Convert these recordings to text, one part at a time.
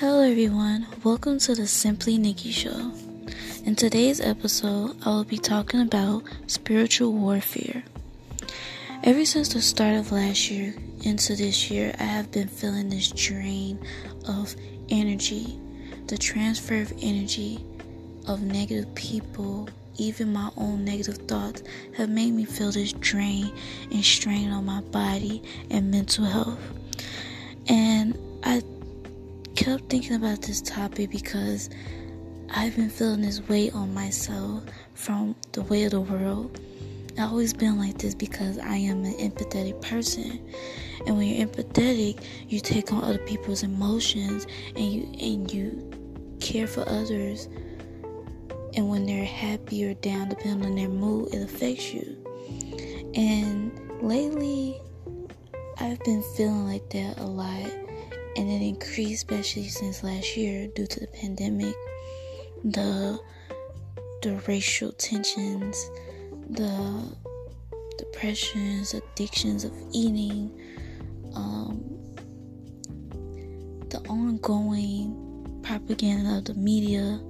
Hello, everyone. Welcome to the Simply Nikki Show. In today's episode, I will be talking about spiritual warfare. Ever since the start of last year into this year, I have been feeling this drain of energy, the transfer of energy of negative people, even my own negative thoughts have made me feel this drain and strain on my body and mental health. And I kept thinking about this topic because I've been feeling this weight on myself from the weight of the world. I've always been like this because I am an empathetic person. And when you're empathetic, you take on other people's emotions and you and you care for others. And when they're happy or down, depending on their mood, it affects you. And lately, I've been feeling like that a lot and it increased especially since last year due to the pandemic the the racial tensions the depressions addictions of eating um, the ongoing propaganda of the media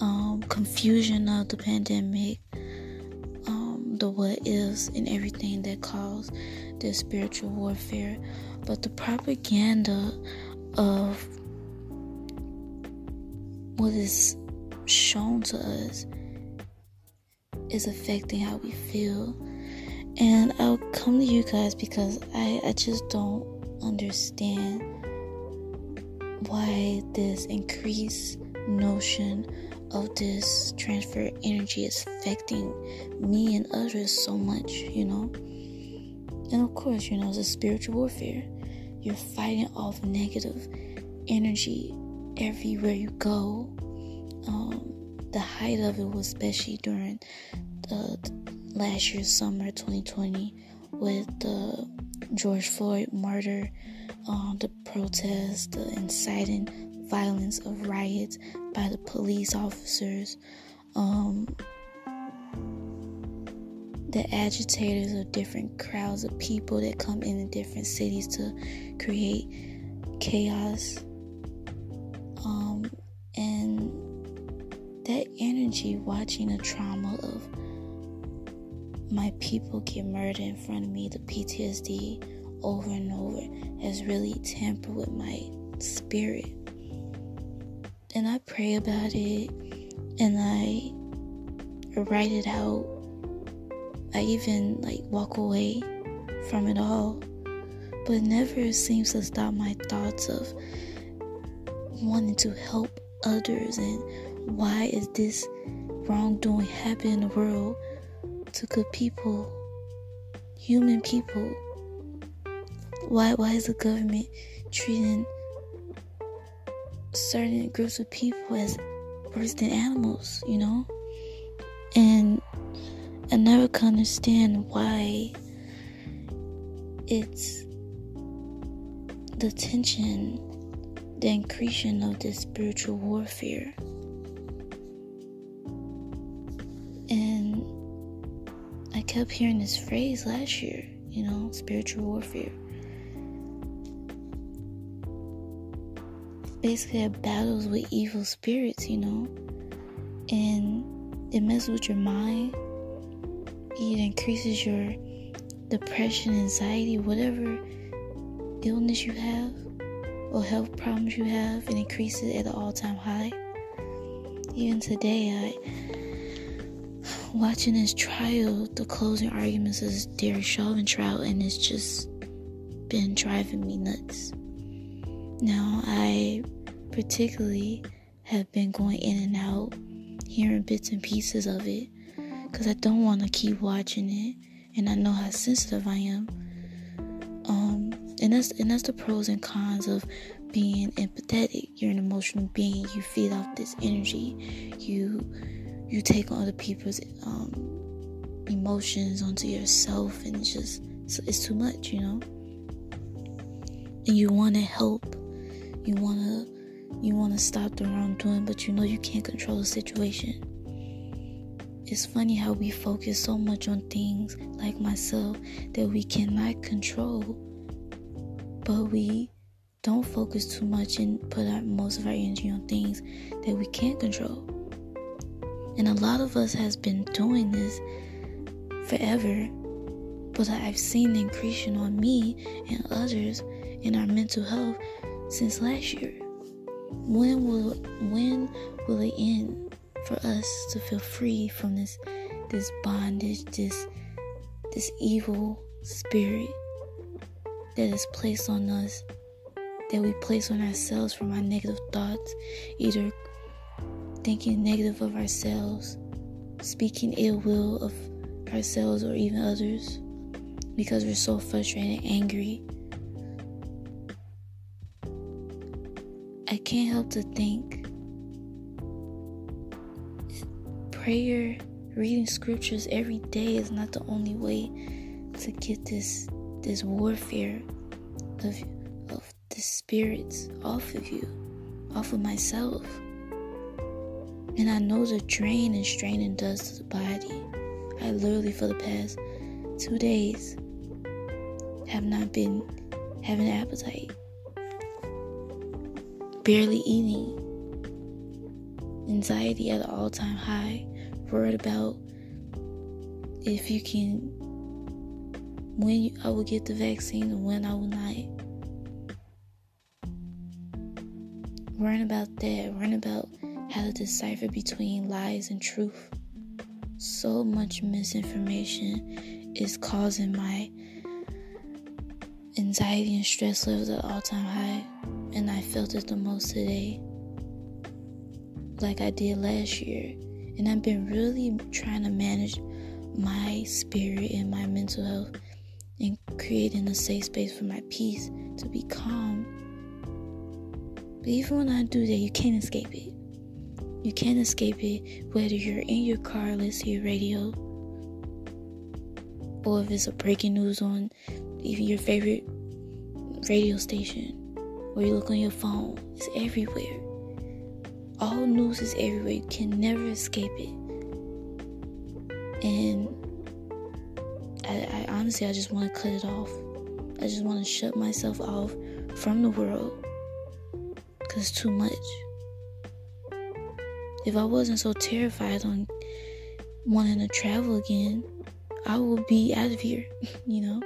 um, confusion of the pandemic what ifs and everything that caused this spiritual warfare but the propaganda of what is shown to us is affecting how we feel. And I'll come to you guys because I, I just don't understand why this increased notion of this transfer energy is affecting me and others so much, you know? And of course, you know, it's a spiritual warfare. You're fighting off negative energy everywhere you go. Um, the height of it was especially during the, the last year's summer 2020 with the George Floyd murder, um, the protests, the inciting violence of riots by the police officers, um, the agitators of different crowds of people that come in different cities to create chaos. Um, and that energy watching the trauma of my people get murdered in front of me, the PTSD over and over has really tampered with my spirit. And I pray about it and I write it out I even like walk away from it all. But it never seems to stop my thoughts of wanting to help others and why is this wrongdoing happening in the world to good people, human people? Why why is the government treating certain groups of people as worse than animals, you know? And I never can understand why it's the tension, the increasing of this spiritual warfare. And I kept hearing this phrase last year, you know, spiritual warfare. Basically, it battles with evil spirits, you know, and it messes with your mind it increases your depression, anxiety, whatever illness you have or health problems you have, it increases at an all time high. Even today, I watching this trial, the closing arguments of this Derek Chauvin trial, and it's just been driving me nuts. Now, I particularly have been going in and out, hearing bits and pieces of it because I don't want to keep watching it, and I know how sensitive I am. Um, and that's and that's the pros and cons of being empathetic. You're an emotional being. You feed off this energy. You you take on other people's um, emotions onto yourself, and it's just it's, it's too much, you know. And you want to help. You want to you want to stop the wrongdoing, but you know you can't control the situation. It's funny how we focus so much on things like myself that we cannot control, but we don't focus too much and put our, most of our energy on things that we can't control. And a lot of us has been doing this forever, but I've seen increasing on me and others in our mental health since last year. When will when will it end for us to feel free from this this bondage, this this evil spirit that is placed on us, that we place on ourselves from our negative thoughts, either thinking negative of ourselves, speaking ill will of ourselves or even others because we're so frustrated and angry. I can't help to think prayer, reading scriptures every day is not the only way to get this this warfare of of the spirits off of you, off of myself. And I know the drain and straining does to the body. I literally, for the past two days, have not been having an appetite, barely eating, anxiety at an all time high, worried about if you can, when I will get the vaccine and when I will not. Worrying about that, worrying about how to decipher between lies and truth. So much misinformation is causing my anxiety and stress levels at all time high, and I felt it the most today, like I did last year. And I've been really trying to manage my spirit and my mental health and creating a safe space for my peace to be calm. But even when I do that, you can't escape it. You can't escape it whether you're in your car listening to radio or if it's a breaking news on even your favorite radio station or you look on your phone. It's everywhere. All news is everywhere. You can never escape it. And I, I honestly, I just want to cut it off. I just want to shut myself off from the world because it's too much if I wasn't so terrified on wanting to travel again, I would be out of here, you know?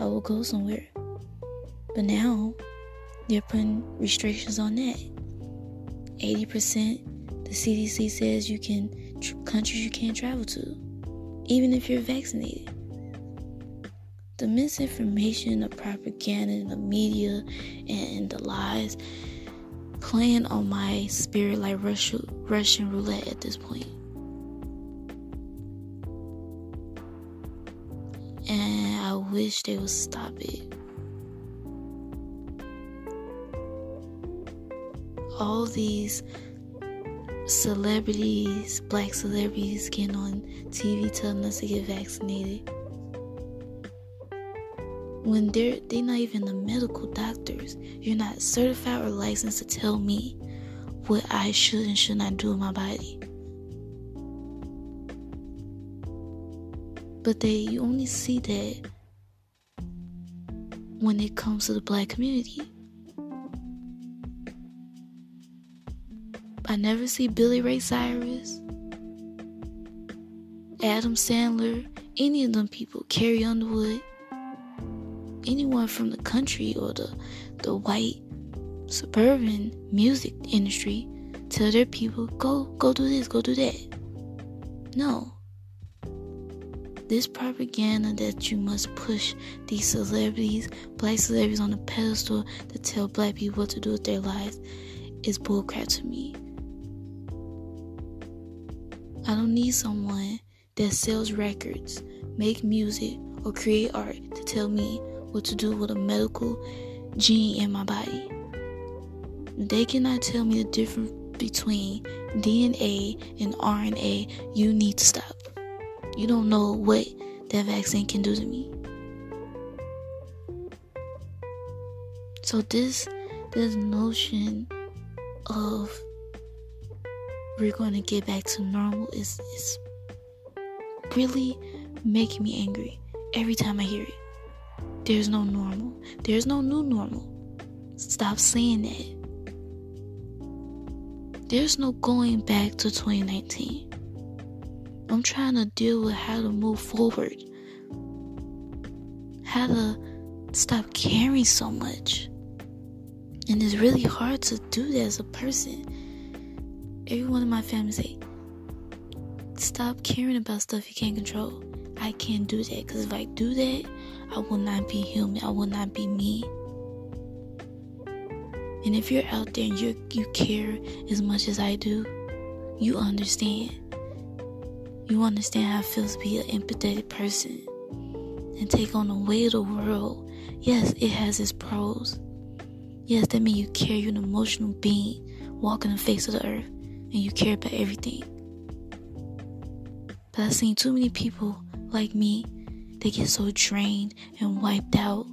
I will go somewhere. But now, they're putting restrictions on that. 80% the CDC says you can, tr- countries you can't travel to, even if you're vaccinated. The misinformation, the propaganda, the media, and the lies playing on my spirit like Russian, Russian roulette at this point. And I wish they would stop it. All these celebrities, black celebrities, getting on TV telling us to get vaccinated when they're they're not even the medical doctors. You're not certified or licensed to tell me what I should and should not do with my body. But they you only see that when it comes to the black community. I never see Billy Ray Cyrus, Adam Sandler, any of them people, Carrie Underwood anyone from the country or the the white suburban music industry tell their people go go do this, go do that. No. This propaganda that you must push these celebrities, black celebrities on a pedestal to tell black people what to do with their lives is bullcrap to me. I don't need someone that sells records, make music, or create art to tell me what to do with a medical gene in my body. They cannot tell me the difference between DNA and RNA. You need to stop. You don't know what that vaccine can do to me. So this this notion of we're going to get back to normal is is really making me angry every time I hear it. There's no normal. There's no new normal. Stop saying that. There's no going back to 2019. I'm trying to deal with how to move forward, how to stop caring so much. And it's really hard to do that as a person. Everyone in my family say, stop caring about stuff you can't control. I can't do that because if I do that, I will not be human. I will not be me. And if you're out there and you you care as much as I do, you understand. You understand how it feels to be an empathetic person and take on the weight of the world. Yes, it has its pros. Yes, that means you care. You're an emotional being walking the face of the earth and you care about everything. But I've seen too many people like me, they get so drained and wiped out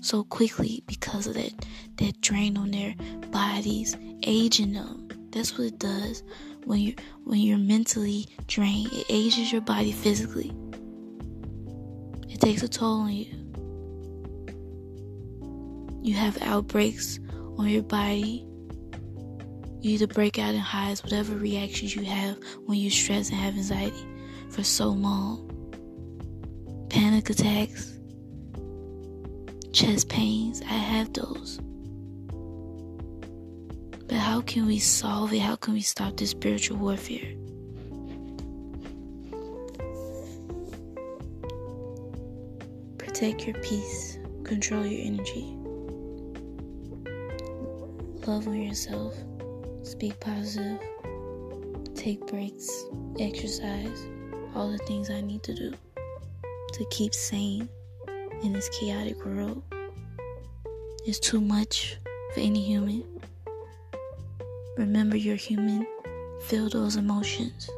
so quickly because of that that drain on their bodies, aging them. That's what it does when you when you're mentally drained. It ages your body physically. It takes a toll on you. You have outbreaks on your body. You either break out in highs, whatever reactions you have when you stress and have anxiety for so long. Panic attacks, chest pains. I have those. But how can we solve it? How can we stop this spiritual warfare? Protect your peace, control your energy, love on yourself, speak positive, take breaks, exercise, all the things I need to do to keep sane in this chaotic world is too much for any human. Remember you're human. Feel those emotions.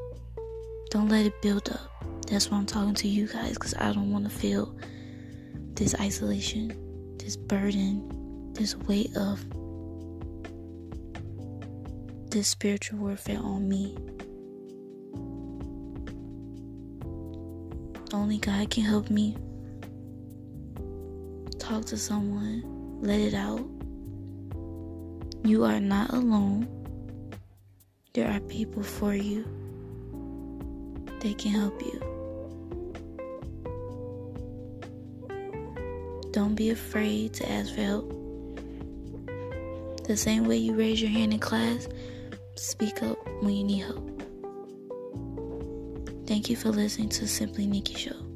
Don't let it build up. That's why I'm talking to you guys because I don't want to feel this isolation, this burden, this weight of this spiritual warfare on me. Only God can help me talk to someone, let it out. You are not alone. There are people for you. They can help you. Don't be afraid to ask for help. The same way you raise your hand in class, speak up when you need help. Thank you for listening to Simply Nikki Show.